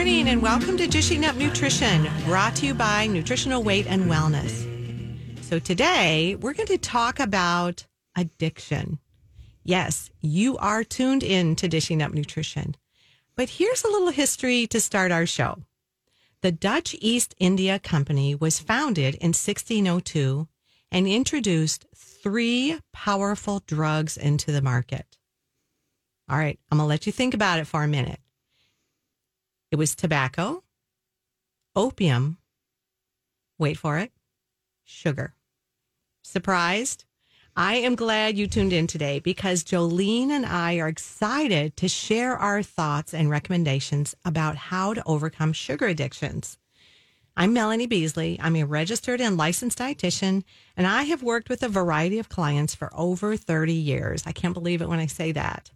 morning and welcome to Dishing Up Nutrition, brought to you by Nutritional Weight and Wellness. So today we're going to talk about addiction. Yes, you are tuned in to Dishing Up Nutrition. But here's a little history to start our show. The Dutch East India Company was founded in 1602 and introduced three powerful drugs into the market. All right, I'm going to let you think about it for a minute. It was tobacco, opium, wait for it, sugar. Surprised? I am glad you tuned in today because Jolene and I are excited to share our thoughts and recommendations about how to overcome sugar addictions. I'm Melanie Beasley. I'm a registered and licensed dietitian, and I have worked with a variety of clients for over 30 years. I can't believe it when I say that.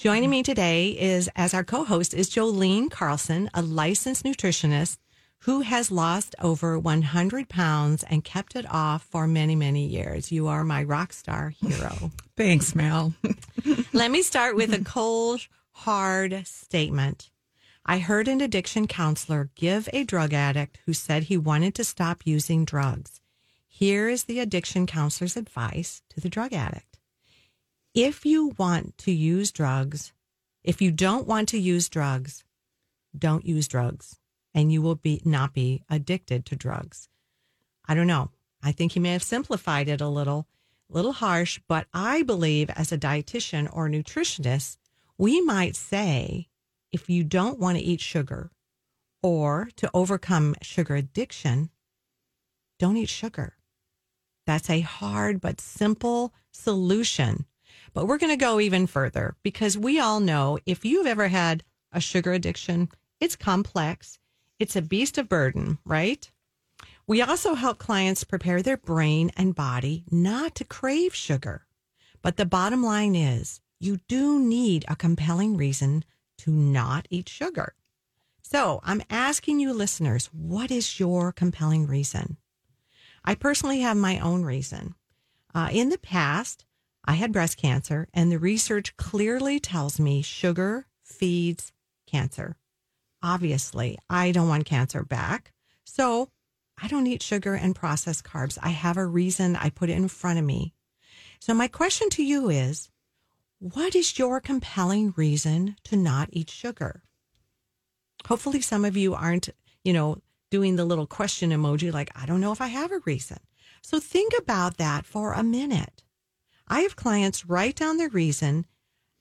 Joining me today is, as our co host, is Jolene Carlson, a licensed nutritionist who has lost over 100 pounds and kept it off for many, many years. You are my rock star hero. Thanks, Mel. Let me start with a cold, hard statement. I heard an addiction counselor give a drug addict who said he wanted to stop using drugs. Here is the addiction counselor's advice to the drug addict. If you want to use drugs, if you don't want to use drugs, don't use drugs and you will be not be addicted to drugs. I don't know. I think he may have simplified it a little, a little harsh, but I believe as a dietitian or nutritionist, we might say if you don't want to eat sugar or to overcome sugar addiction, don't eat sugar. That's a hard but simple solution. But we're going to go even further because we all know if you've ever had a sugar addiction, it's complex. It's a beast of burden, right? We also help clients prepare their brain and body not to crave sugar. But the bottom line is you do need a compelling reason to not eat sugar. So I'm asking you, listeners, what is your compelling reason? I personally have my own reason. Uh, in the past, I had breast cancer, and the research clearly tells me sugar feeds cancer. Obviously, I don't want cancer back. So I don't eat sugar and processed carbs. I have a reason. I put it in front of me. So my question to you is what is your compelling reason to not eat sugar? Hopefully, some of you aren't, you know, doing the little question emoji like, I don't know if I have a reason. So think about that for a minute. I have clients write down their reason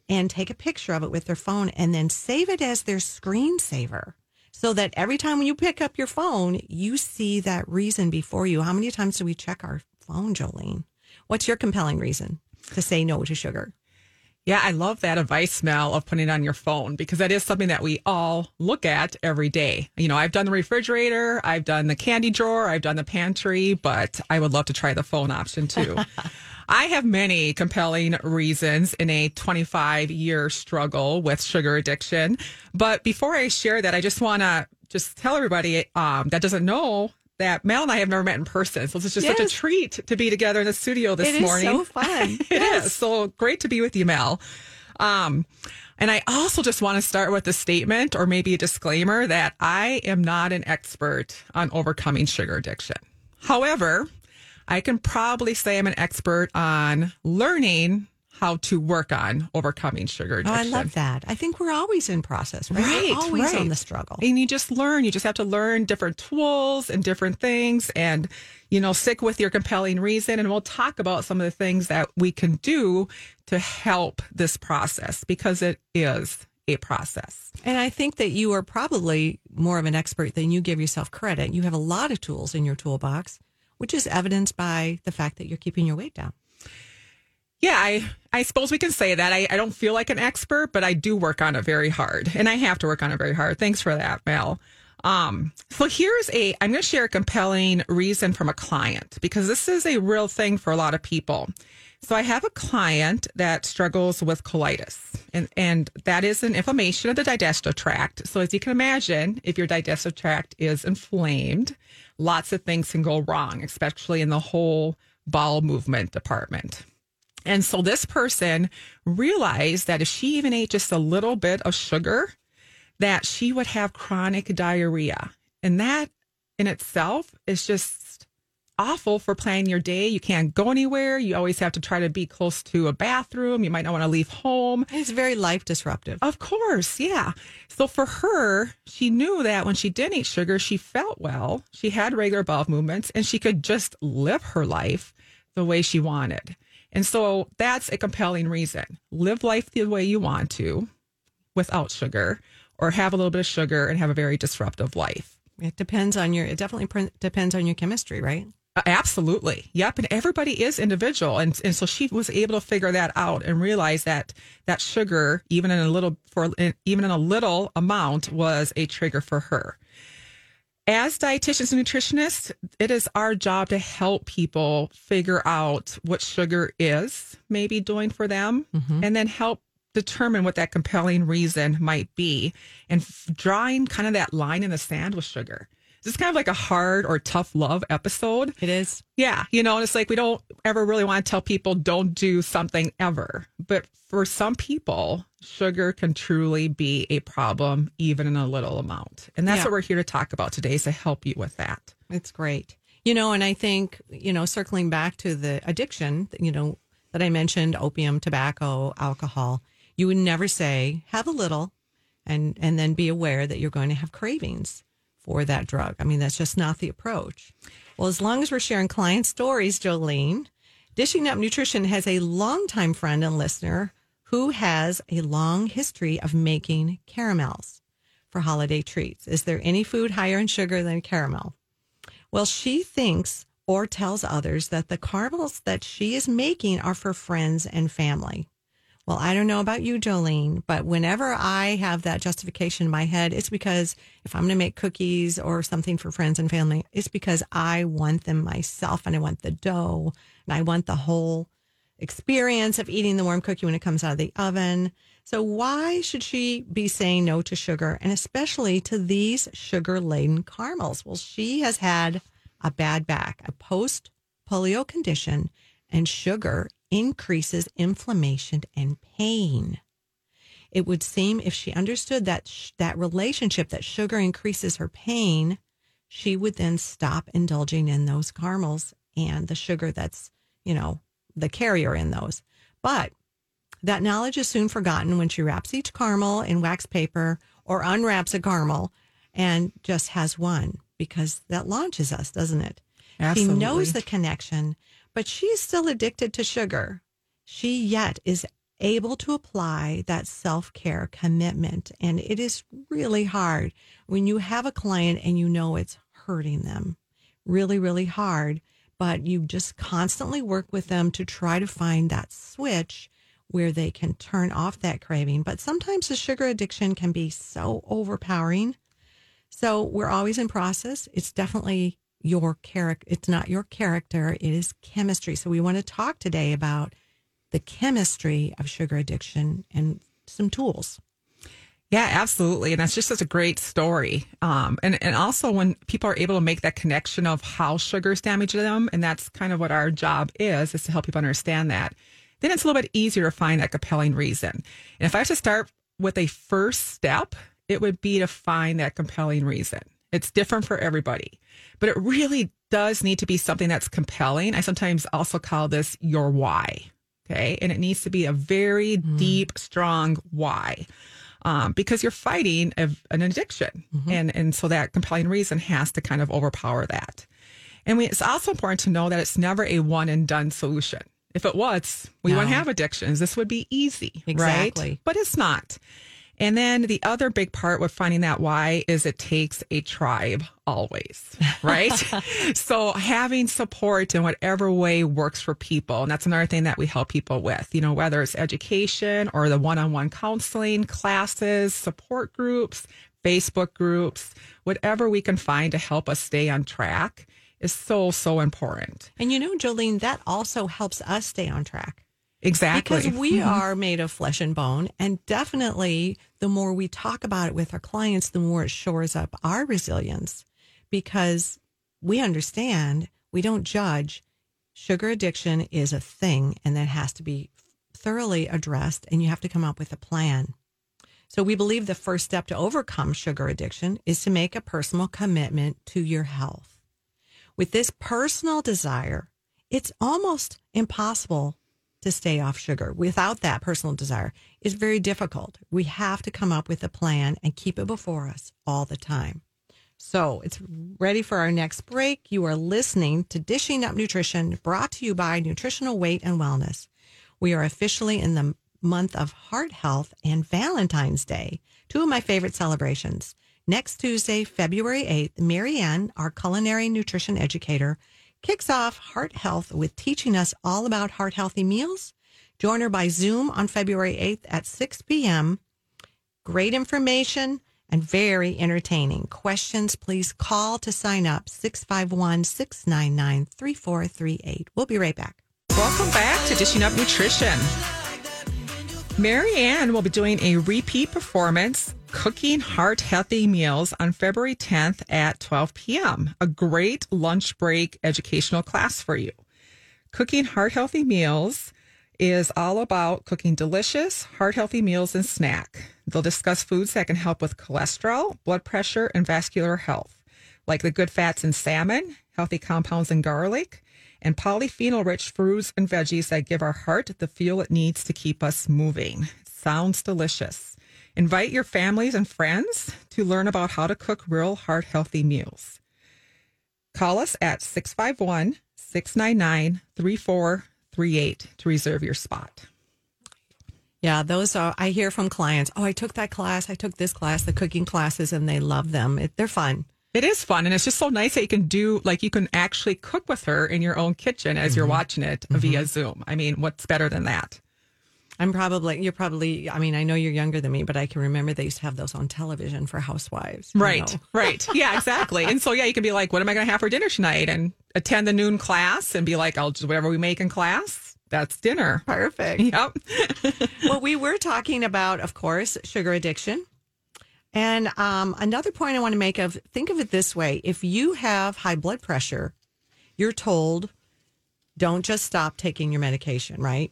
and take a picture of it with their phone and then save it as their screensaver so that every time when you pick up your phone, you see that reason before you. How many times do we check our phone, Jolene? What's your compelling reason to say no to sugar? Yeah, I love that advice, Mel, of putting it on your phone because that is something that we all look at every day. You know, I've done the refrigerator, I've done the candy drawer, I've done the pantry, but I would love to try the phone option too. I have many compelling reasons in a 25 year struggle with sugar addiction. But before I share that, I just want to just tell everybody um, that doesn't know that Mel and I have never met in person. So it's just yes. such a treat to be together in the studio this it morning. It is so fun. it yes. is So great to be with you, Mel. Um, and I also just want to start with a statement or maybe a disclaimer that I am not an expert on overcoming sugar addiction. However, I can probably say I'm an expert on learning how to work on overcoming sugar addiction. Oh, I love that. I think we're always in process, right? Right. We're always right. on the struggle. And you just learn. You just have to learn different tools and different things and, you know, stick with your compelling reason. And we'll talk about some of the things that we can do to help this process because it is a process. And I think that you are probably more of an expert than you give yourself credit. You have a lot of tools in your toolbox, which is evidenced by the fact that you're keeping your weight down. Yeah, I, I suppose we can say that. I, I don't feel like an expert, but I do work on it very hard. And I have to work on it very hard. Thanks for that, Mel. Um, so here's a, I'm to share a compelling reason from a client because this is a real thing for a lot of people. So I have a client that struggles with colitis and, and that is an inflammation of the digestive tract. So as you can imagine, if your digestive tract is inflamed, lots of things can go wrong, especially in the whole bowel movement department. And so this person realized that if she even ate just a little bit of sugar, that she would have chronic diarrhea. And that in itself is just awful for planning your day. You can't go anywhere. You always have to try to be close to a bathroom. You might not want to leave home. It's very life disruptive. Of course, yeah. So for her, she knew that when she didn't eat sugar, she felt well, she had regular bowel movements, and she could just live her life the way she wanted. And so that's a compelling reason. Live life the way you want to without sugar, or have a little bit of sugar and have a very disruptive life. It depends on your, it definitely pr- depends on your chemistry, right? Uh, Absolutely. Yep. And everybody is individual. And, and so she was able to figure that out and realize that that sugar, even in a little, for even in a little amount was a trigger for her. As dietitians and nutritionists, it is our job to help people figure out what sugar is maybe doing for them mm-hmm. and then help determine what that compelling reason might be and f- drawing kind of that line in the sand with sugar. This is kind of like a hard or tough love episode. It is. Yeah, you know, and it's like we don't ever really want to tell people don't do something ever. But for some people, sugar can truly be a problem, even in a little amount. And that's Yeah. what we're here to talk about today is to help you with that. It's great. You know, and I think, you know, circling back to the addiction, you know, that I mentioned opium, tobacco, alcohol, you would never say have a little and and then be aware that you're going to have cravings for that drug. I mean, that's just not the approach. Well, as long as we're sharing client stories, Jolene, Dishing Up Nutrition has a longtime friend and listener who has a long history of making caramels for holiday treats. Is there any food higher in sugar than caramel? Well, she thinks or tells others that the caramels that she is making are for friends and family. Well, I don't know about you, Jolene, but whenever I have that justification in my head, it's because if I'm going to make cookies or something for friends and family, it's because I want them myself and I want the dough and I want the whole experience of eating the warm cookie when it comes out of the oven. So why should she be saying no to sugar and especially to these sugar laden caramels? Well, she has had a bad back, a post polio condition, and sugar increases inflammation and pain. It would seem if she understood that sh- that relationship that sugar increases her pain, she would then stop indulging in those caramels and the sugar that's, you know, the carrier in those. But that knowledge is soon forgotten when she wraps each caramel in wax paper or unwraps a caramel and just has one because that launches us, doesn't it? Absolutely. She knows the connection, but she's still addicted to sugar. She yet is able to apply that self care commitment. And it is really hard when you have a client and you know it's hurting them. Really, really hard. But you just constantly work with them to try to find that switch where they can turn off that craving. But sometimes the sugar addiction can be so overpowering. So we're always in process. It's definitely your character. It's not your character. It is chemistry. So we want to talk today about the chemistry of sugar addiction and some tools. Yeah, absolutely. And that's just such a great story. Um, and, and also when people are able to make that connection of how sugar's damaging them, and that's kind of what our job is, is to help people understand that, then it's a little bit easier to find that compelling reason. And if I have to start with a first step, it would be to find that compelling reason. It's different for everybody, but it really does need to be something that's compelling. I sometimes also call this your why. Okay. And it needs to be a very deep, strong why um, because you're fighting a, an addiction. And, and so that compelling reason has to kind of overpower that. And we, it's also important to know that it's never a one and done solution. If it was, we wouldn't have addictions. This would be easy, Exactly. right? But it's not. And then the other big part with finding that why is it takes a tribe always, right? so having support in whatever way works for people. And that's another thing that we help people with, you know, whether it's education or the one on one counseling, classes, support groups, Facebook groups, whatever we can find to help us stay on track is so, so important. And you know, Jolene, that also helps us stay on track. Exactly. Because we mm-hmm. are made of flesh and bone. And definitely, the more we talk about it with our clients, the more it shores up our resilience because we understand we don't judge. Sugar addiction is a thing and that has to be thoroughly addressed, and you have to come up with a plan. So we believe the first step to overcome sugar addiction is to make a personal commitment to your health. With this personal desire, it's almost impossible to stay off sugar. Without that personal desire, is very difficult. We have to come up with a plan and keep it before us all the time. So it's ready for our next break. You are listening to Dishing Up Nutrition, brought to you by Nutritional Weight and Wellness. We are officially in the month of heart health and Valentine's Day, two of my favorite celebrations. Next Tuesday, February 8th, Marianne, our culinary nutrition educator, kicks off Heart Health with teaching us all about heart healthy meals. Join her by Zoom on February 8th at 6 p.m. Great information and very entertaining. Questions, please call to sign up 651 699 3438. We'll be right back. Welcome back to Dishing Up Nutrition. Mary Ann will be doing a repeat performance cooking heart healthy meals on February 10th at 12 p.m. A great lunch break educational class for you. Cooking heart healthy meals is all about cooking delicious, heart healthy meals and snack. They'll discuss foods that can help with cholesterol, blood pressure, and vascular health, like the good fats in salmon, healthy compounds in garlic, and polyphenol rich fruits and veggies that give our heart the fuel it needs to keep us moving. Sounds delicious. Invite your families and friends to learn about how to cook real heart healthy meals. Call us at 651 699 3438 to reserve your spot. Yeah, those are, I hear from clients, oh, I took that class, I took this class, the cooking classes, and they love them. It, they're fun. It is fun, and it's just so nice that you can do like you can actually cook with her in your own kitchen as you're mm-hmm. watching it via mm-hmm. Zoom. I mean, what's better than that? I'm probably, you're probably, I mean, I know you're younger than me, but I can remember they used to have those on television for housewives. Right, know. right. Yeah, exactly. and so, yeah, you can be like, what am I going to have for dinner tonight? And attend the noon class and be like, I'll just whatever we make in class, that's dinner. Perfect. Yep. well, we were talking about, of course, sugar addiction. And um, another point I want to make of think of it this way: if you have high blood pressure, you're told don't just stop taking your medication, right?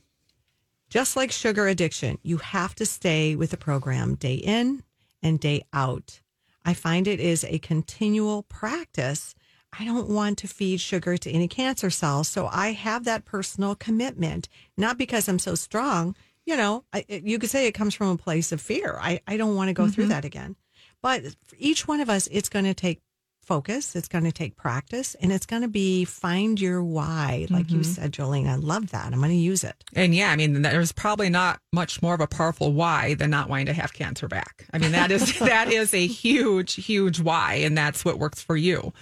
Just like sugar addiction, you have to stay with the program day in and day out. I find it is a continual practice. I don't want to feed sugar to any cancer cells. So I have that personal commitment, not because I'm so strong. You know, I, you could say it comes from a place of fear. I, I don't want to go through mm-hmm. that again. But for each one of us, it's going to take focus, it's going to take practice, and it's going to be find your why. Like you said, Jolene, I love that. I'm going to use it. And yeah, I mean, there's probably not much more of a powerful why than not wanting to have cancer back. I mean, that is that is a huge, huge why, and that's what works for you.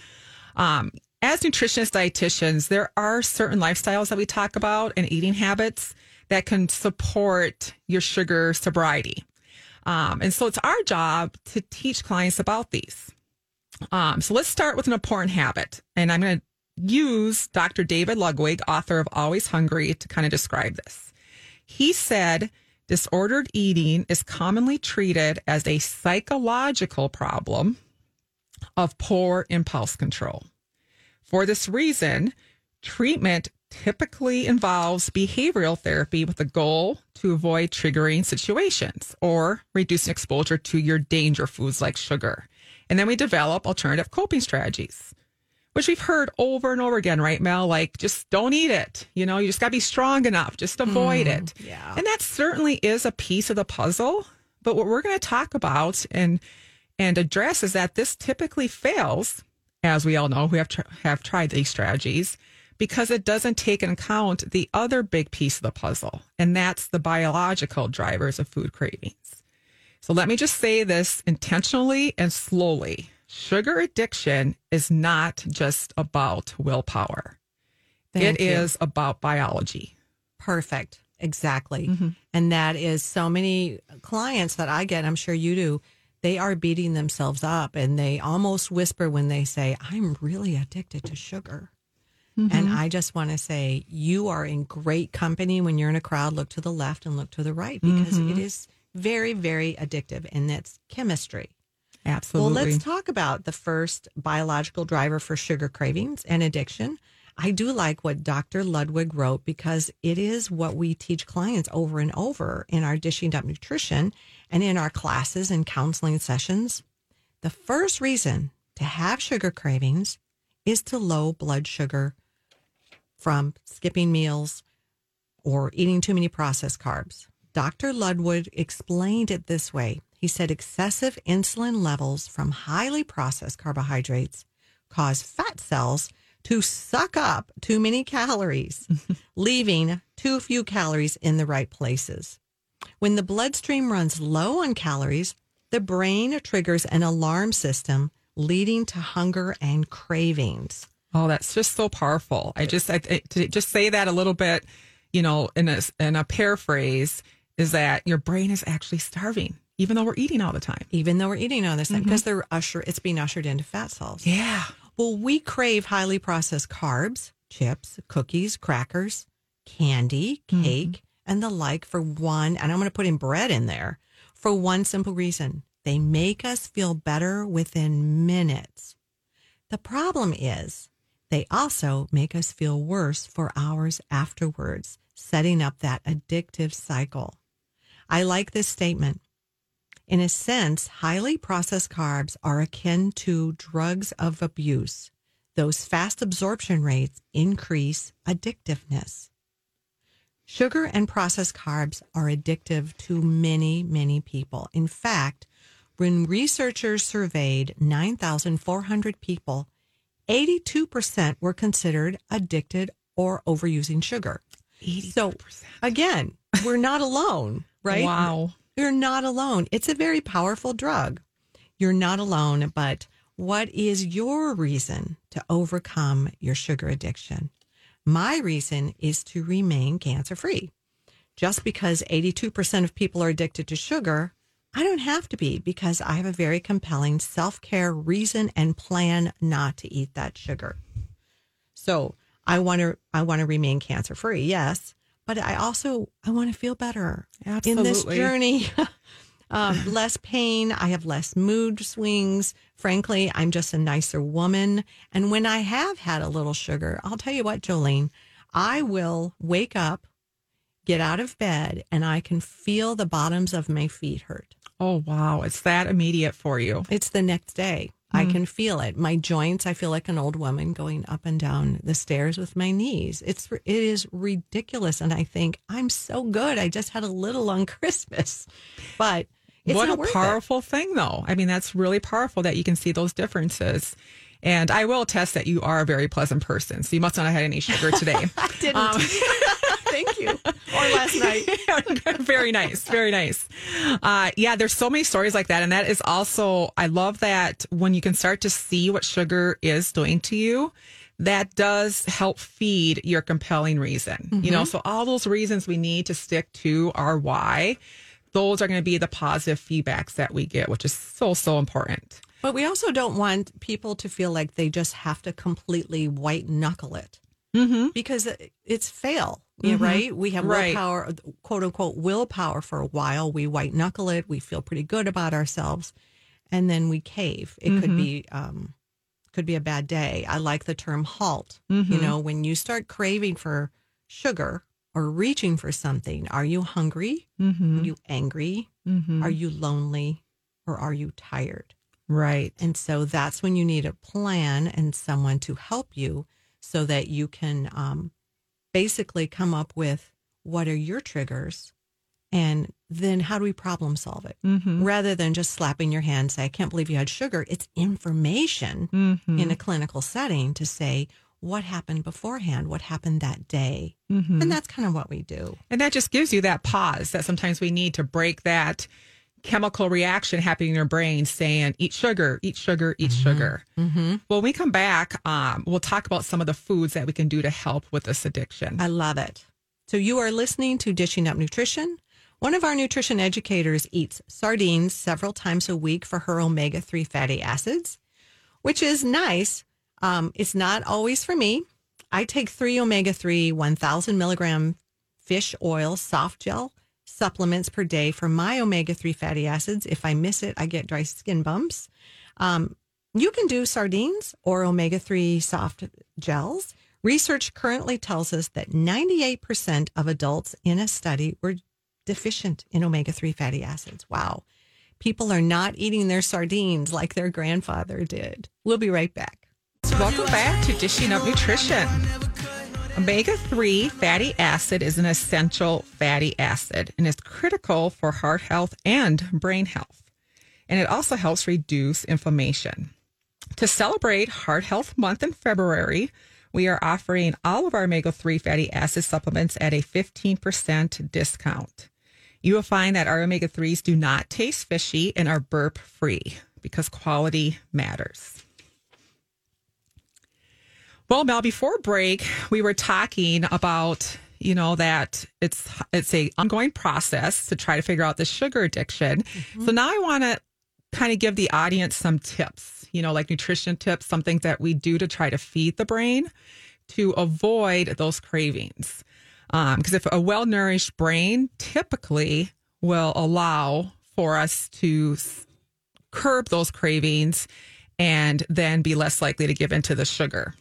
Um, as nutritionists, dietitians, there are certain lifestyles that we talk about and eating habits that can support your sugar sobriety. Um, and so it's our job to teach clients about these. Um, so let's start with an important habit. And I'm going to use Dr. David Ludwig, author of Always Hungry, to kind of describe this. He said, disordered eating is commonly treated as a psychological problem of poor impulse control. For this reason, treatment typically involves behavioral therapy with the goal to avoid triggering situations or reducing exposure to your danger foods like sugar. And then we develop alternative coping strategies, which we've heard over and over again, right, Mel? Like, just don't eat it. You know, you just got to be strong enough, just avoid it. Mm, yeah. And that certainly is a piece of the puzzle. But what we're going to talk about and and address is that this typically fails, as we all know who have tr- have tried these strategies, because it doesn't take into account the other big piece of the puzzle, and that's the biological drivers of food cravings. So let me just say this intentionally and slowly. Sugar addiction is not just about willpower. Thank It you. is about biology. Perfect. Exactly. Mm-hmm. And that is so many clients that I get, I'm sure you do, they are beating themselves up and they almost whisper when they say, I'm really addicted to sugar. And mm-hmm. I just want to say, you are in great company when you're in a crowd. Look to the left and look to the right because it mm-hmm. is very, very addictive and it's chemistry. Absolutely. Well, let's talk about the first biological driver for sugar cravings and addiction. I do like what Dr. Ludwig wrote because it is what we teach clients over and over in our Dishing Up Nutrition and in our classes and counseling sessions. The first reason to have sugar cravings is to low blood sugar from skipping meals or eating too many processed carbs. Dr. Ludwig explained it this way. He said excessive insulin levels from highly processed carbohydrates cause fat cells to suck up too many calories, leaving too few calories in the right places. When the bloodstream runs low on calories, the brain triggers an alarm system leading to hunger and cravings. Oh, that's just so powerful. I just I, to just say that a little bit, you know, in a in a paraphrase is that your brain is actually starving even though we're eating all the time. Even though we're eating all the time mm-hmm. because they're usher it's being ushered into fat cells. Yeah. Well, we crave highly processed carbs, chips, cookies, crackers, candy, mm-hmm. cake, and the like for one, and I'm going to put in bread in there for one simple reason. They make us feel better within minutes. The problem is they also make us feel worse for hours afterwards, setting up that addictive cycle. I like this statement. In a sense, highly processed carbs are akin to drugs of abuse. Those fast absorption rates increase addictiveness. Sugar and processed carbs are addictive to many, many people. In fact, when researchers surveyed 9,400 people, 82% were considered addicted or overusing sugar. 82%. So, again, we're not alone, right? Wow. You're not alone. It's a very powerful drug. You're not alone, but what is your reason to overcome your sugar addiction? My reason is to remain cancer free. Just because 82% of people are addicted to sugar, I don't have to be because I have a very compelling self care reason and plan not to eat that sugar. So I want to, I want to remain cancer free. Yes. But I also, I want to feel better in this journey. um, less pain. I have less mood swings. Frankly, I'm just a nicer woman. And when I have had a little sugar, I'll tell you what, Jolene, I will wake up, get out of bed, and I can feel the bottoms of my feet hurt. Oh, wow. It's that immediate for you. It's the next day. I hmm. can feel it. My joints, I feel like an old woman going up and down the stairs with my knees. It's it is ridiculous and I think I'm so good. I just had a little on Christmas. But it's what a worth it. powerful thing, though. I mean, that's really powerful that you can see those differences. And I will attest that you are a very pleasant person. So you must not have had any sugar today. I didn't. Um, Thank you. Or last night. very nice. Very nice. Uh, yeah, there's so many stories like that. And that is also, I love that when you can start to see what sugar is doing to you, that does help feed your compelling reason. You know, so all those reasons we need to stick to our why, those are going to be the positive feedbacks that we get, which is so, so important. But we also don't want people to feel like they just have to completely white knuckle it. Mm-hmm. Because it's fail, yeah, right? We have Right. willpower, quote unquote, willpower for a while. We white knuckle it. We feel pretty good about ourselves, and then we cave. It could be, um, could be a bad day. I like the term halt. You know, when you start craving for sugar or reaching for something, are you hungry? Mm-hmm. Are you angry? Are you lonely? Or are you tired? Right. And so that's when you need a plan and someone to help you so that you can um, basically come up with what are your triggers and then how do we problem solve it mm-hmm. rather than just slapping your hand and say, I can't believe you had sugar. It's information mm-hmm. in a clinical setting to say, what happened beforehand? What happened that day? Mm-hmm. And that's kind of what we do. And that just gives you that pause that sometimes we need to break that chemical reaction happening in your brain saying, eat sugar, eat sugar, eat sugar. Mm-hmm. When we come back, um, we'll talk about some of the foods that we can do to help with this addiction. I love it. So you are listening to Dishing Up Nutrition. One of our nutrition educators eats sardines several times a week for her omega 3 fatty acids, which is nice. Um, it's not always for me. I take three omega 3 1,000 milligram fish oil soft gel supplements per day for my omega 3 fatty acids. If I miss it, I get dry skin bumps. Um, you can do sardines or omega 3 soft gels. Research currently tells us that 98% of adults in a study were deficient in omega 3 fatty acids. Wow. People are not eating their sardines like their grandfather did. We'll be right back. Welcome back to Dishing Up Nutrition. Omega 3 fatty acid is an essential fatty acid and is critical for heart health and brain health. And it also helps reduce inflammation. To celebrate Heart Health Month in February, we are offering all of our omega 3 fatty acid supplements at a 15% discount. You will find that our omega 3s do not taste fishy and are burp free because quality matters. Well, Mel, before break, we were talking about you know that it's it's a ongoing process to try to figure out the sugar addiction. Mm-hmm. So now I want to kind of give the audience some tips, you know, like nutrition tips, something that we do to try to feed the brain to avoid those cravings. Because um, if a well nourished brain typically will allow for us to curb those cravings and then be less likely to give into the sugar.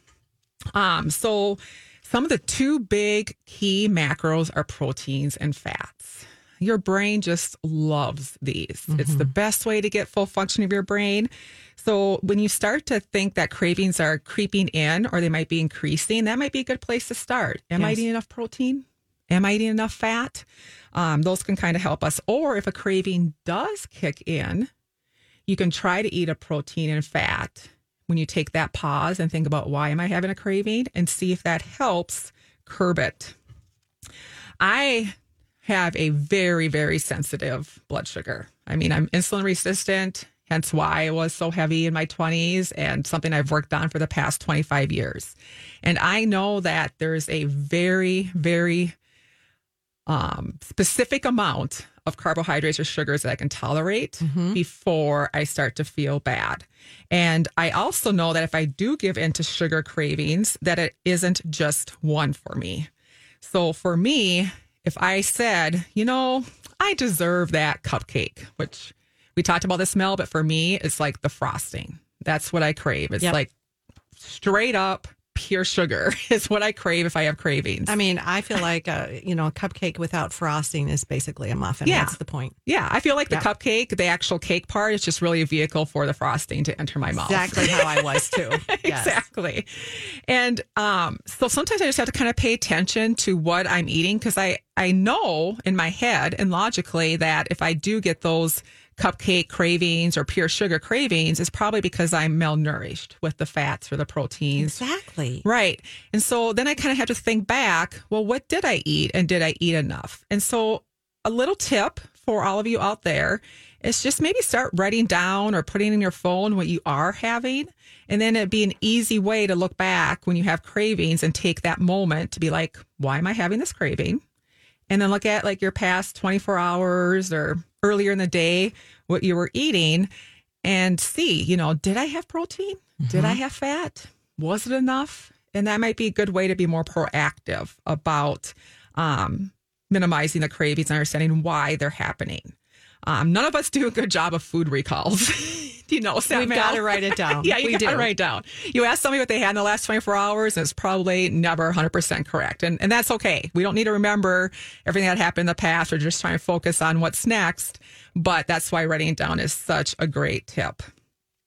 Um, so, some of the two big key macros are proteins and fats. Your brain just loves these. Mm-hmm. It's the best way to get full function of your brain. So when you start to think that cravings are creeping in or they might be increasing, that might be a good place to start. Am yes. I eating enough protein? Am I eating enough fat? Um, those can kind of help us. Or if a craving does kick in, you can try to eat a protein and fat when you take that pause and think about why am I having a craving and see if that helps curb it. I have a very, very sensitive blood sugar. I mean, I'm insulin resistant hence why I was so heavy in my 20s and something I've worked on for the past 25 years. And I know that there's a very, very um, specific amount of carbohydrates or sugars that I can tolerate mm-hmm. before I start to feel bad. And I also know that if I do give in to sugar cravings, that it isn't just one for me. So for me, if I said, you know, I deserve that cupcake, which we talked about the smell, but for me, it's like the frosting. That's what I crave. It's yep. like straight up pure sugar is what I crave if I have cravings. I mean, I feel like a, uh, you know, a cupcake without frosting is basically a muffin. Yeah. That's the point. Yeah. I feel like the cupcake, the actual cake part is just really a vehicle for the frosting to enter my mouth. Exactly how I was too. Yes. exactly. And um, so sometimes I just have to kind of pay attention to what I'm eating because I, I know in my head and logically that if I do get those cupcake cravings or pure sugar cravings is probably because I'm malnourished with the fats or the proteins. Exactly. Right. And so then I kind of have to think back, well, what did I eat and did I eat enough? And so a little tip for all of you out there is just maybe start writing down or putting in your phone what you are having. And then it'd be an easy way to look back when you have cravings and take that moment to be like, why am I having this craving? And then look at like your past 24 hours or earlier in the day what you were eating and see, you know, did I have protein? Mm-hmm. Did I mm-hmm. have fat? Was it enough? And that might be a good way to be more proactive about um, minimizing the cravings and understanding why they're happening. Um, none of us do a good job of food recalls. you know, Sam? We've got to write it down. yeah, you got to write it down. You ask somebody what they had in the last 24 hours, and it's probably never 100% correct. And, and that's okay. We don't need to remember everything that happened in the past. We're just trying to focus on what's next. But that's why writing it down is such a great tip.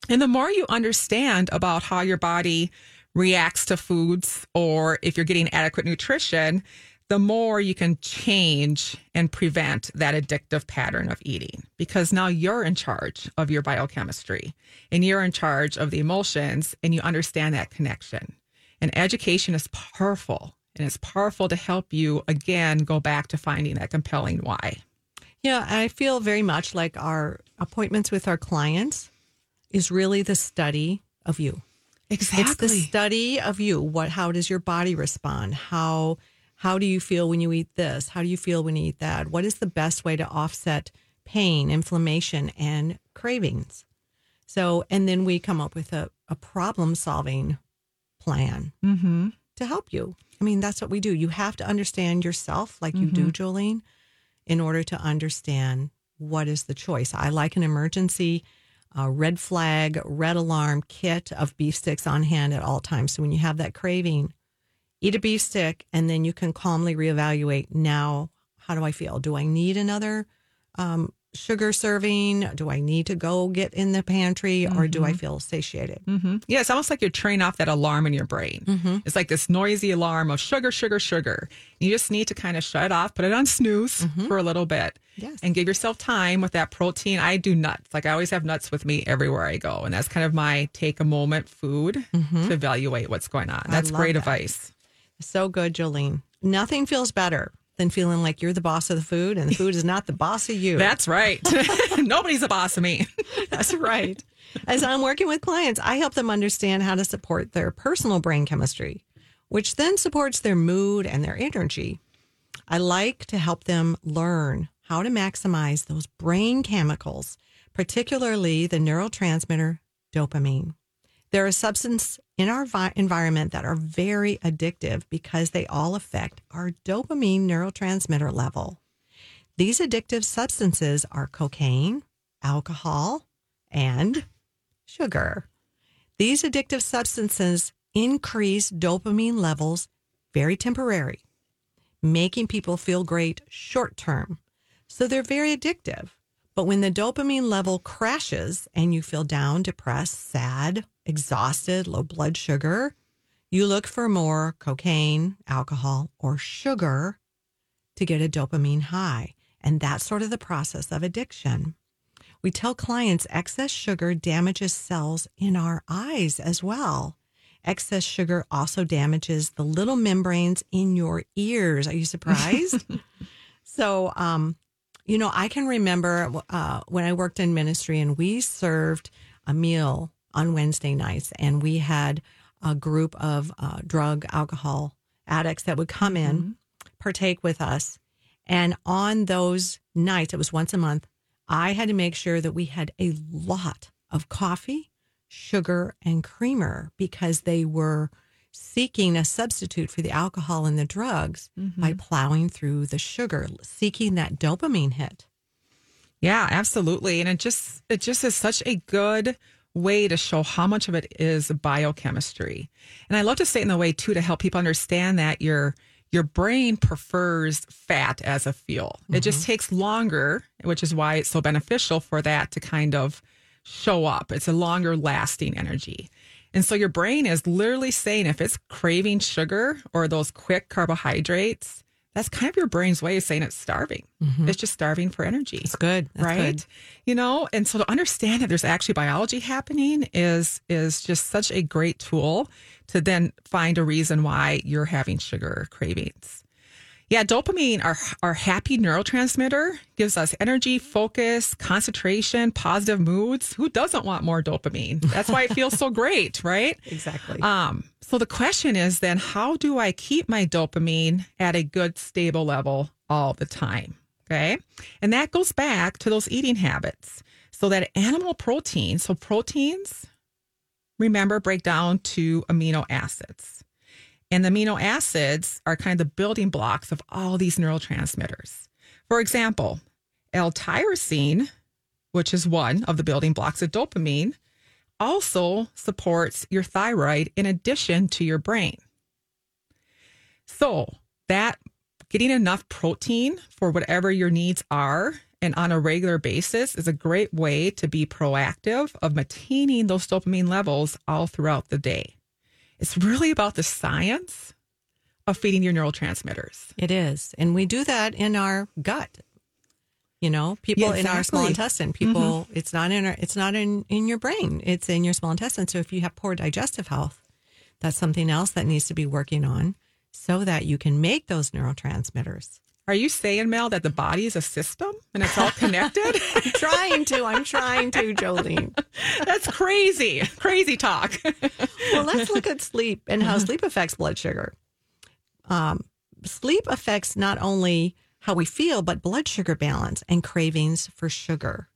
And the more you understand about how your body reacts to foods or if you're getting adequate nutrition, the more you can change and prevent that addictive pattern of eating because now you're in charge of your biochemistry and you're in charge of the emotions and you understand that connection. And education is powerful and it's powerful to help you again go back to finding that compelling why. Yeah, I feel very much like our appointments with our clients is really the study of you. Exactly. It's the study of you. What how does your body respond? How how do you feel when you eat this? How do you feel when you eat that? What is the best way to offset pain, inflammation, and cravings? So, and then we come up with a, a problem solving plan mm-hmm. to help you. I mean, that's what we do. You have to understand yourself like you mm-hmm. do, Jolene, in order to understand what is the choice. I like an emergency uh, red flag, red alarm kit of beef sticks on hand at all times. So when you have that craving, eat a beef stick, and then you can calmly reevaluate. Now, how do I feel? Do I need another um, sugar serving? Do I need to go get in the pantry, or do I feel satiated? Mm-hmm. Yeah, it's almost like you're turning off that alarm in your brain. Mm-hmm. It's like this noisy alarm of sugar, sugar, sugar. You just need to kind of shut it off, put it on snooze for a little bit, Mm-hmm. Yes. and give yourself time with that protein. I do nuts. Like I always have nuts with me everywhere I go, and that's kind of my take a moment food to evaluate what's going on. That's Mm-hmm. great that. advice. So good, Jolene. Nothing feels better than feeling like you're the boss of the food, and the food is not the boss of you. That's right. Nobody's a boss of me. That's right. As I'm working with clients, I help them understand how to support their personal brain chemistry, which then supports their mood and their energy. I like to help them learn how to maximize those brain chemicals, particularly the neurotransmitter dopamine. There are substances in our vi- environment that are very addictive because they all affect our dopamine neurotransmitter level. These addictive substances are cocaine, alcohol, and sugar. These addictive substances increase dopamine levels very temporary, making people feel great short term. So they're very addictive. But when the dopamine level crashes and you feel down, depressed, sad, exhausted, low blood sugar, you look for more cocaine, alcohol, or sugar to get a dopamine high. And that's sort of the process of addiction. We tell clients excess sugar damages cells in our eyes as well. Excess sugar also damages the little membranes in your ears. Are you surprised? so, um, you know, I can remember uh, when I worked in ministry and we served a meal on Wednesday nights, and we had a group of uh, drug, alcohol addicts that would come in, partake with us. And on those nights, it was once a month, I had to make sure that we had a lot of coffee, sugar, and creamer because they were seeking a substitute for the alcohol and the drugs mm-hmm. by plowing through the sugar, seeking that dopamine hit. Yeah, absolutely. And it just it just is such a good way to show how much of it is biochemistry. And I love to say it in the way too to help people understand that your your brain prefers fat as a fuel. It just mm-hmm. takes longer, which is why it's so beneficial for that to kind of show up. It's a longer lasting energy. And so your brain is literally saying if it's craving sugar or those quick carbohydrates, that's kind of your brain's way of saying it's starving. Mm-hmm. It's just starving for energy It's good. That's right good. you know and so to understand that there's actually biology happening is is just such a great tool to then find a reason why you're having sugar cravings yeah dopamine our our happy neurotransmitter gives us energy focus concentration positive moods who doesn't want more dopamine that's why it feels so great right Exactly. um, so the question is then, how do I keep my dopamine at a good, stable level all the time? Okay. And that goes back to those eating habits. So that animal protein, so proteins, remember, break down to amino acids. And the amino acids are kind of the building blocks of all these neurotransmitters. For example, L-tyrosine, which is one of the building blocks of dopamine, also supports your thyroid in addition to your brain. So, that getting enough protein for whatever your needs are and on a regular basis is a great way to be proactive of maintaining those dopamine levels all throughout the day. It's really about the science of feeding your neurotransmitters. It is. And we do that in our gut. You know, people Yeah, in our small intestine, people mm-hmm. it's not in our it's not in in your brain. It's in your small intestine. So if you have poor digestive health, that's something else that needs to be working on so that you can make those neurotransmitters. Are you saying, Mel, that the body is a system and it's all connected? I'm trying to, I'm trying to, Jolene. That's crazy. Crazy talk. Well, let's look at sleep and how sleep affects blood sugar. Um, sleep affects not only how we feel, but blood sugar balance and cravings for sugar.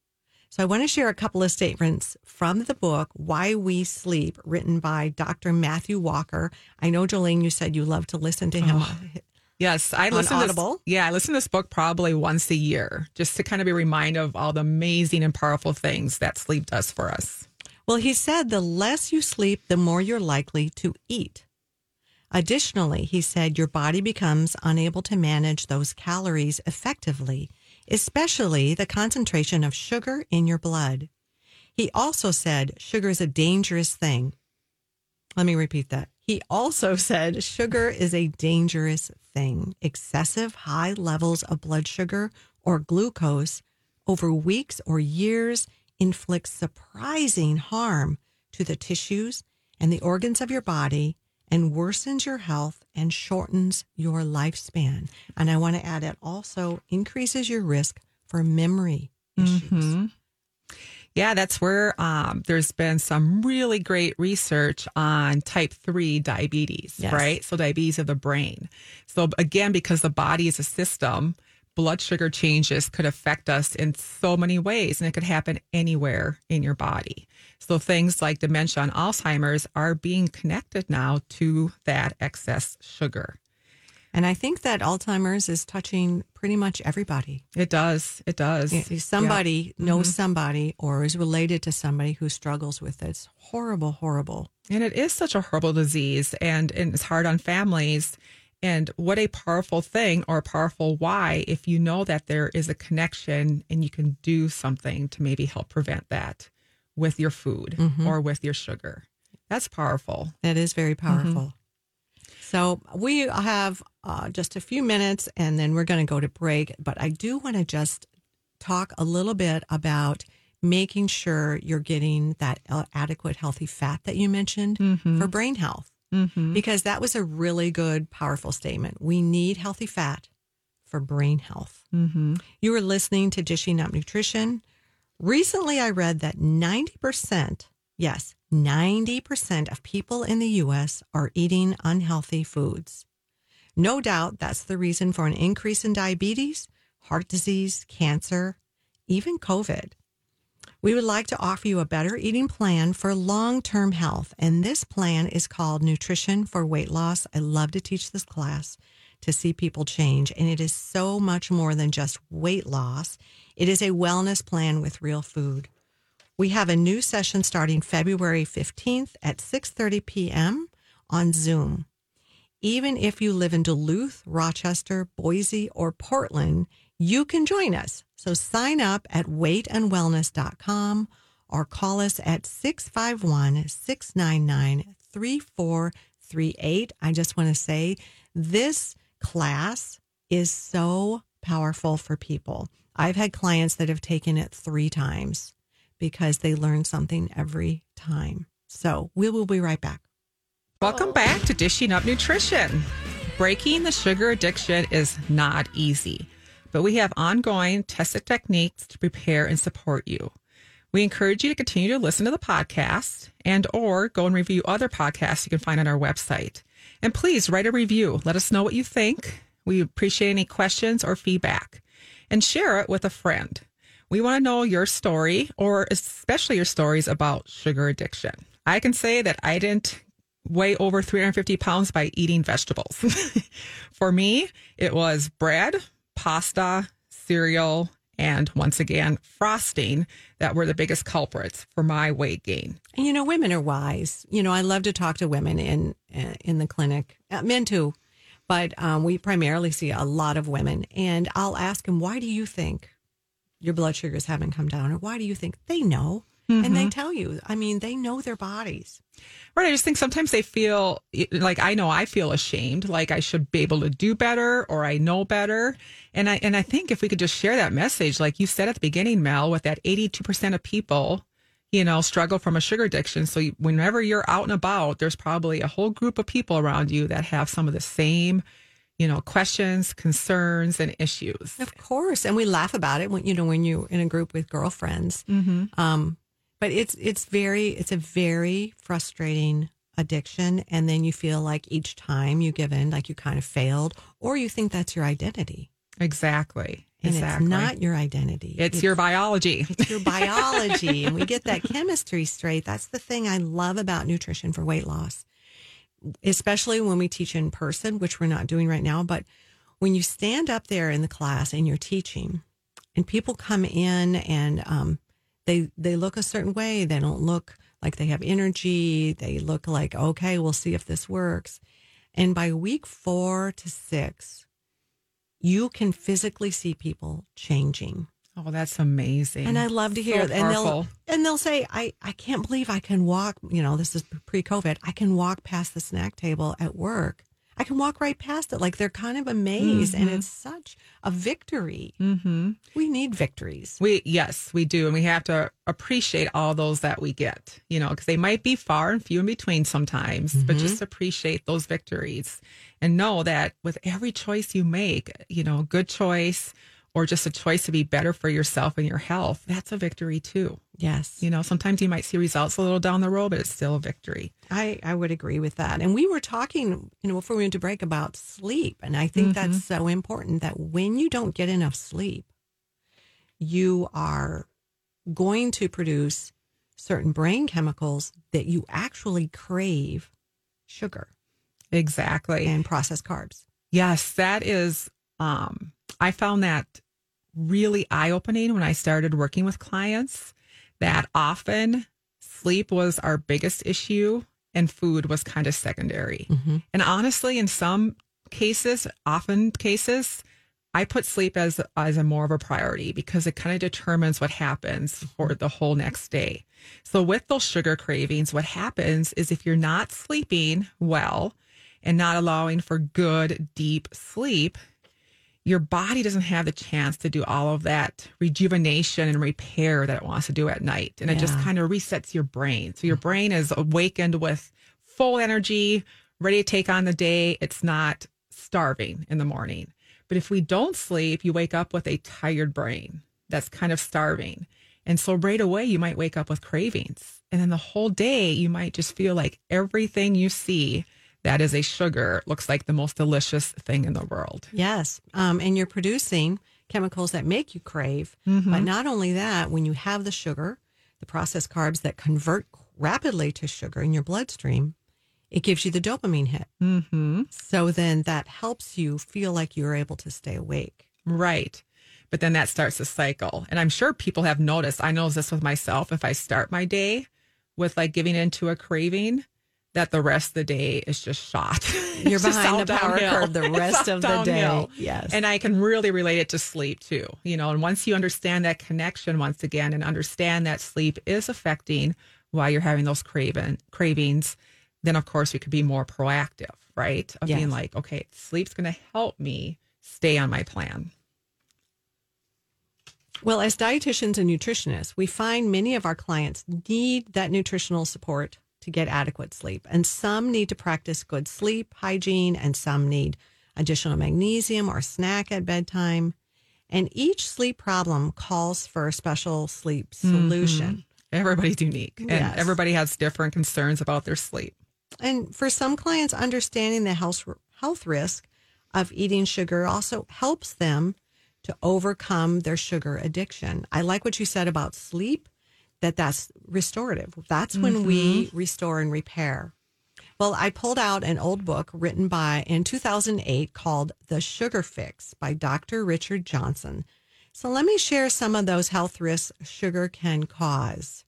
So, I want to share a couple of statements from the book, Why We Sleep, written by Dr. Matthew Walker. I know, Jolene, you said you love to listen to him. Yes, I listen to Audible? This, yeah, I listen to this book probably once a year, just to kind of be reminded of all the amazing and powerful things that sleep does for us. Well, he said the less you sleep, the more you're likely to eat. Additionally, he said your body becomes unable to manage those calories effectively, especially the concentration of sugar in your blood. He also said sugar is a dangerous thing. Let me repeat that. He also said sugar is a dangerous thing. Excessive high levels of blood sugar or glucose over weeks or years inflicts surprising harm to the tissues and the organs of your body and worsens your health and shortens your lifespan. And I want to add it also increases your risk for memory issues. Mm-hmm. Yeah, that's where um, there's been some really great research on type 3 diabetes, Yes. right? So, diabetes of the brain. So, again, because the body is a system, blood sugar changes could affect us in so many ways, and it could happen anywhere in your body. So, things like dementia and Alzheimer's are being connected now to that excess sugar. And I think that Alzheimer's is touching pretty much everybody. It does. It does. Somebody knows mm-hmm. somebody or is related to somebody who struggles with it. It's horrible, horrible. And it is such a horrible disease and, and it's hard on families. And what a powerful thing or a powerful why if you know that there is a connection and you can do something to maybe help prevent that with your food mm-hmm. or with your sugar. That's powerful. That is very mm-hmm. powerful. So we have uh, just a few minutes and then we're going to go to break. But I do want to just talk a little bit about making sure you're getting that uh, adequate healthy fat that you mentioned for brain health. Because that was a really good, powerful statement. We need healthy fat for brain health. You were listening to Dishing Up Nutrition. Recently, I read that 90%, yes, 90% of people in the U.S. are eating unhealthy foods. No doubt that's the reason for an increase in diabetes, heart disease, cancer, even COVID. We would like to offer you a better eating plan for long term health, and this plan is called Nutrition for Weight Loss. I love to teach this class to see people change, and it is so much more than just weight loss. It is a wellness plan with real food. We have a new session starting February 15th at 6:30 p.m. on Zoom. Even if you live in Duluth, Rochester, Boise, or Portland, you can join us. So sign up at weightandwellness.com or call us at 651 699 3438. I just want to say this class is so powerful for people. I've had clients that have taken it three times because they learn something every time. So we will be right back. Welcome back to Dishing Up Nutrition. Breaking the sugar addiction is not easy, but we have ongoing tested techniques to prepare and support you. We encourage you to continue to listen to the podcast and or go and review other podcasts you can find on our website. And please write a review. Let us know what you think. We appreciate any questions or feedback and share it with a friend. We want to know your story or especially your stories about sugar addiction. I can say that I didn't weigh over 350 pounds by eating vegetables. For me, it was bread, pasta, cereal, and once again, frosting that were the biggest culprits for my weight gain. And you know, women are wise. You know, I love to talk to women in uh, in the clinic, uh, men too, but um, we primarily see a lot of women. And I'll ask them, "Why do you think your blood sugars haven't come down?" Or why do you think they know? And they mm-hmm. tell you. I mean, they know their bodies. Right. I just think sometimes they feel like I know I feel ashamed, like I should be able to do better or I know better. And I and I think if we could just share that message, like you said at the beginning, Mel, with that eighty two percent of people, you know, struggle from a sugar addiction. So whenever you're out and about, there's probably a whole group of people around you that have some of the same, you know, questions, concerns, and issues. Of course, and we laugh about it when you know when you're in a group with girlfriends. Mm-hmm. Um, but it's it's very it's a very frustrating addiction, and then you feel like each time you give in, like you kind of failed, or you think that's your identity, Exactly. and exactly. it's not your identity. It's your biology. it's your biology, and we get that chemistry straight. That's the thing I love about nutrition for weight loss, especially when we teach in person, which we're not doing right now. But when you stand up there in the class and you're teaching, and people come in and um, they they look a certain way, they don't look like they have energy. They look like okay, we'll see if this works. And by week four to six, you can physically see people changing. Oh, that's amazing. And I love to So hear it. And they'll and they'll say, I, I can't believe I can walk, you know, this is pre COVID. I can walk past the snack table at work. I can walk right past it. Like they're kind of amazed. And it's such a victory. Mm-hmm. We need victories. We yes, we do, and we have to appreciate all those that we get. You know, because they might be far and few in between sometimes, but just appreciate those victories and know that with every choice you make, you know, good choice or just a choice to be better for yourself and your health, that's a victory too. Yes. You know, sometimes you might see results a little down the road, but it's still a victory. I, I would agree with that. And we were talking, you know, before we went to break about sleep. And I think that's so important that when you don't get enough sleep, you are going to produce certain brain chemicals that you actually crave sugar Exactly. and processed carbs. Yes, that is. Um, I found that really eye opening when I started working with clients. That often sleep was our biggest issue, and food was kind of secondary. Mm-hmm. And honestly, in some cases, often cases, I put sleep as as a more of a priority because it kind of determines what happens mm-hmm. for the whole next day. So with those sugar cravings, what happens is if you're not sleeping well and not allowing for good deep sleep, your body doesn't have the chance to do all of that rejuvenation and repair that it wants to do at night. And it just kind of resets your brain. So your brain is awakened with full energy, ready to take on the day. It's not starving in the morning. But if we don't sleep, you wake up with a tired brain that's kind of starving. And so right away, you might wake up with cravings. And then the whole day, you might just feel like everything you see that is a sugar looks like the most delicious thing in the world. Yes. Um, and you're producing chemicals that make you crave. But not only that, when you have the sugar, the processed carbs that convert rapidly to sugar in your bloodstream, it gives you the dopamine hit. Mm-hmm. So then that helps you feel like you're able to stay awake. Right. But then that starts a cycle. And I'm sure people have noticed. I know this with myself. If I start my day with like giving into a craving, that the rest of the day is just shot. You're behind the power downhill. curve the rest of the day. downhill. Yes. And I can really relate it to sleep too. You know, and once you understand that connection once again and understand that sleep is affecting why you're having those craving cravings, then of course you could be more proactive, right? Of Yes. being like, okay, sleep's gonna help me stay on my plan. Well, as dietitians and nutritionists, we find many of our clients need that nutritional support to get adequate sleep. And some need to practice good sleep hygiene, and some need additional magnesium or snack at bedtime. And each sleep problem calls for a special sleep mm-hmm. solution. Everybody's unique and Yes. everybody has different concerns about their sleep. And for some clients, understanding the health health risk of eating sugar also helps them to overcome their sugar addiction. I like what you said about sleep, that that's restorative. That's when we mm-hmm. restore and repair. Well, I pulled out an old book written by in 2008 called The Sugar Fix by Dr. Richard Johnson. So let me share some of those health risks sugar can cause.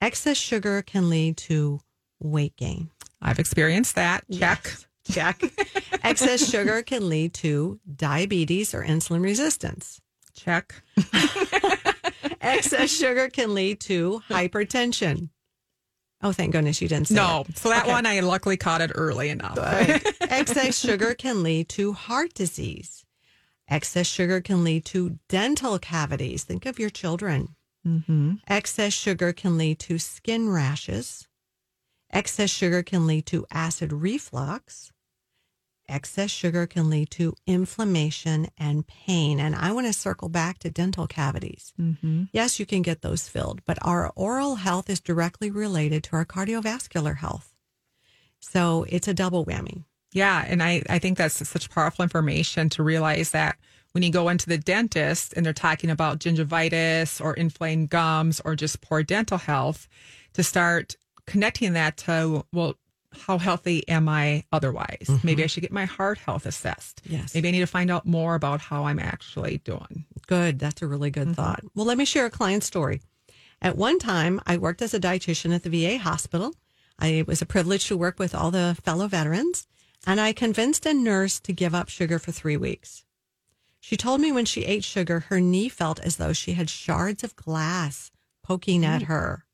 Excess sugar can lead to weight gain. I've experienced that. Check. Yes. Check. Excess sugar can lead to diabetes or insulin resistance. Check. Excess sugar can lead to hypertension. Oh, thank goodness you didn't say No. it. So that Okay. one I luckily caught it early enough. Excess sugar can lead to heart disease. Excess sugar can lead to dental cavities. Think of your children. mm-hmm. Excess sugar can lead to skin rashes. Excess sugar can lead to acid reflux. Excess sugar can lead to inflammation and pain. And I want to circle back to dental cavities. Mm-hmm. Yes, you can get those filled, but our oral health is directly related to our cardiovascular health. So it's a double whammy. Yeah. And I, I think that's such powerful information to realize that when you go into the dentist and they're talking about gingivitis or inflamed gums or just poor dental health, to start connecting that to, well, how healthy am I otherwise? Mm-hmm. Maybe I should get my heart health assessed. Yes. Maybe I need to find out more about how I'm actually doing. Good. That's a really good mm-hmm. thought. Well, let me share a client story. At one time, I worked as a dietitian at the VA hospital. I, it was a privilege to work with all the fellow veterans. and I convinced a nurse to give up sugar for three weeks. She told me when she ate sugar, her knee felt as though she had shards of glass poking at mm. her.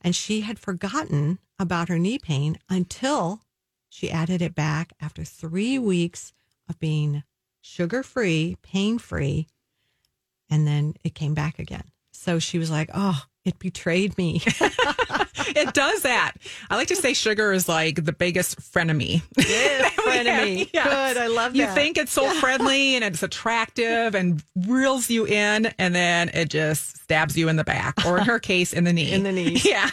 And she had forgotten about her knee pain until she added it back after three weeks of being sugar free, pain free. And then it came back again. So she was like, oh, it betrayed me. it does that. I like to say sugar is like the biggest frenemy. frenemy. Yes. Good. I love that. You think it's so friendly and it's attractive and reels you in, and then it just stabs you in the back, or in her case, in the knee. In the knee. Yeah.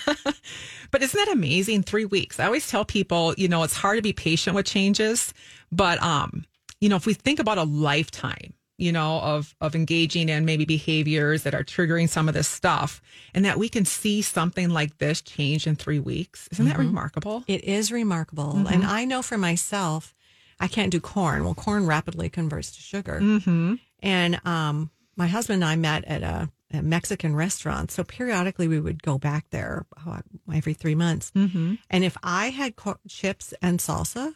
But isn't that amazing? Three weeks. I always tell people, you know, it's hard to be patient with changes, but um, you know, if we think about a lifetime, you know, of of engaging in maybe behaviors that are triggering some of this stuff, and that we can see something like this change in three weeks. Isn't mm-hmm. that remarkable? It is remarkable, mm-hmm. and I know for myself, I can't do corn. Well, corn rapidly converts to sugar, mm-hmm. and um, my husband and I met at a, a, Mexican restaurant, so periodically we would go back there oh, every three months. Mm-hmm. And if I had co- chips and salsa,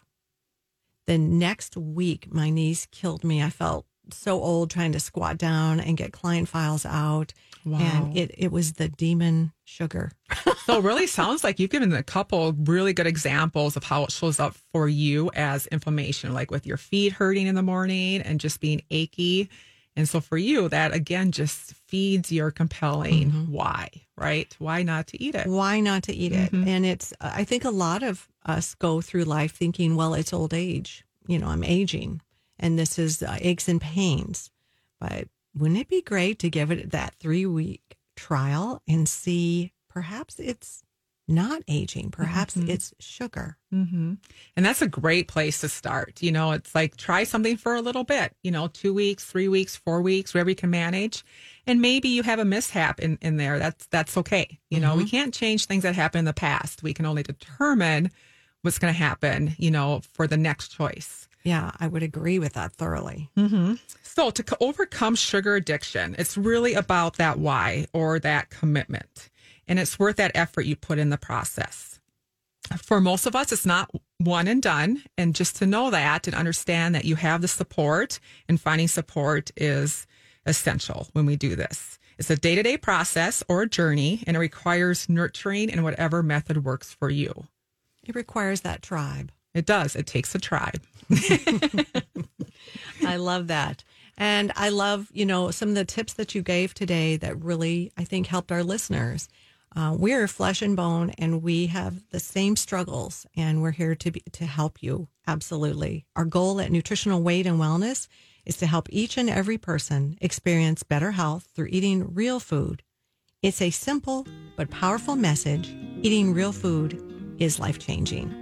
the next week my knees killed me. I felt so old trying to squat down and get client files out. Wow. And it, it was the demon sugar. so it really sounds like you've given a couple really good examples of how it shows up for you as inflammation, like with your feet hurting in the morning and just being achy. And so for you, that again just feeds your compelling mm-hmm. why, right? Why not to eat it? Why not to eat mm-hmm. it? And it's, I think a lot of us go through life thinking, well, it's old age. You know, I'm aging and this is uh, aches and pains. But wouldn't it be great to give it that three week trial and see perhaps it's not aging, perhaps mm-hmm. it's sugar. Mm-hmm. And that's a great place to start. You know, it's like try something for a little bit, you know, two weeks, three weeks, four weeks, wherever you can manage. And maybe you have a mishap in, in there. That's that's okay. You know, we mm-hmm. can't change things that happened in the past. We can only determine what's going to happen, you know, for the next choice. Yeah, I would agree with that thoroughly. Mm-hmm. So, to overcome sugar addiction, it's really about that why or that commitment. And it's worth that effort you put in the process. For most of us, it's not one and done. And just to know that and understand that you have the support and finding support is essential when we do this. It's a day to day process or a journey, and it requires nurturing in whatever method works for you. It requires that tribe. It does. It takes a tribe. I love that. And I love, you know, some of the tips that you gave today that really, I think, helped our listeners. Uh, we're flesh and bone and we have the same struggles and we're here to be, to help you. Absolutely. Our goal at Nutritional Weight and Wellness is to help each and every person experience better health through eating real food. It's a simple but powerful message. Eating real food is life changing.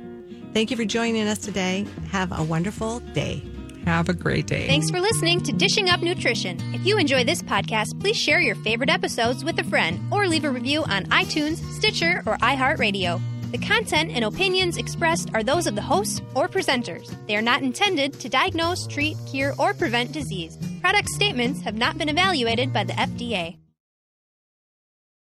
Thank you for joining us today. Have a wonderful day. Have a great day. Thanks for listening to Dishing Up Nutrition. If you enjoy this podcast, please share your favorite episodes with a friend or leave a review on iTunes, Stitcher, or iHeartRadio. The content and opinions expressed are those of the hosts or presenters. They are not intended to diagnose, treat, cure, or prevent disease. Product statements have not been evaluated by the FDA.